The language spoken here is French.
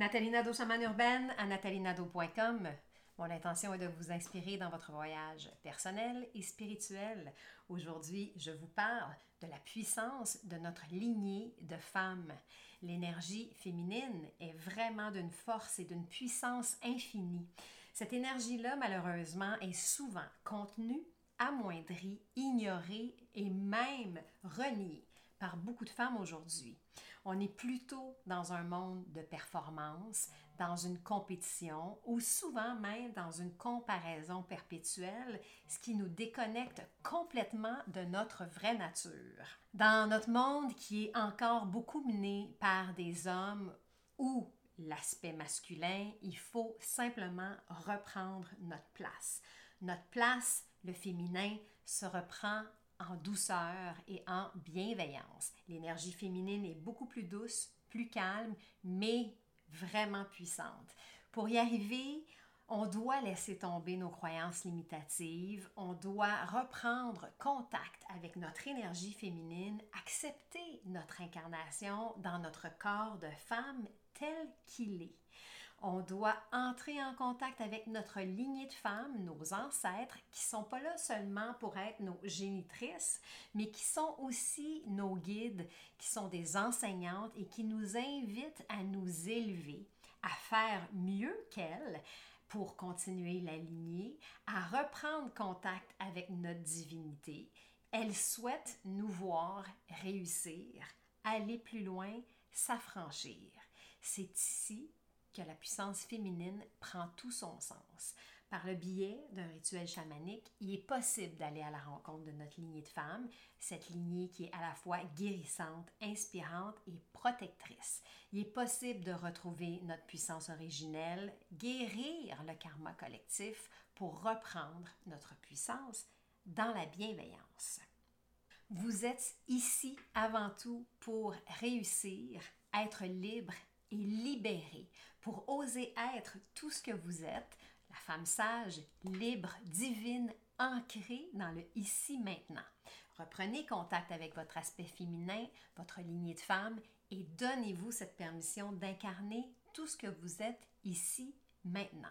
Nathalie Nadeau, chamane urbaine à nathalienadeau.com. Mon intention est de vous inspirer dans votre voyage personnel et spirituel. Aujourd'hui, je vous parle de la puissance de notre lignée de femmes. L'énergie féminine est vraiment d'une force et d'une puissance infinie. Cette énergie-là, malheureusement, est souvent contenue, amoindrie, ignorée et même reniée par beaucoup de femmes aujourd'hui. On est plutôt dans un monde de performance, dans une compétition ou souvent même dans une comparaison perpétuelle, ce qui nous déconnecte complètement de notre vraie nature. Dans notre monde qui est encore beaucoup mené par des hommes ou l'aspect masculin, il faut simplement reprendre notre place. Notre place, le féminin, se reprend en douceur et en bienveillance. L'énergie féminine est beaucoup plus douce, plus calme, mais vraiment puissante. Pour y arriver, on doit laisser tomber nos croyances limitatives, on doit reprendre contact avec notre énergie féminine, accepter notre incarnation dans notre corps de femme tel qu'il est. On doit entrer en contact avec notre lignée de femmes, nos ancêtres, qui sont pas là seulement pour être nos génitrices, mais qui sont aussi nos guides, qui sont des enseignantes et qui nous invitent à nous élever, à faire mieux qu'elles pour continuer la lignée, à reprendre contact avec notre divinité. Elles souhaitent nous voir réussir, aller plus loin, s'affranchir. C'est ici que la puissance féminine prend tout son sens. Par le biais d'un rituel chamanique, il est possible d'aller à la rencontre de notre lignée de femmes, cette lignée qui est à la fois guérissante, inspirante et protectrice. Il est possible de retrouver notre puissance originelle, guérir le karma collectif pour reprendre notre puissance dans la bienveillance. Vous êtes ici avant tout pour réussir, être libre et libérée pour oser être tout ce que vous êtes, femme sage, libre, divine, ancrée dans le ici maintenant. Reprenez contact avec votre aspect féminin, votre lignée de femme et donnez-vous cette permission d'incarner tout ce que vous êtes ici maintenant.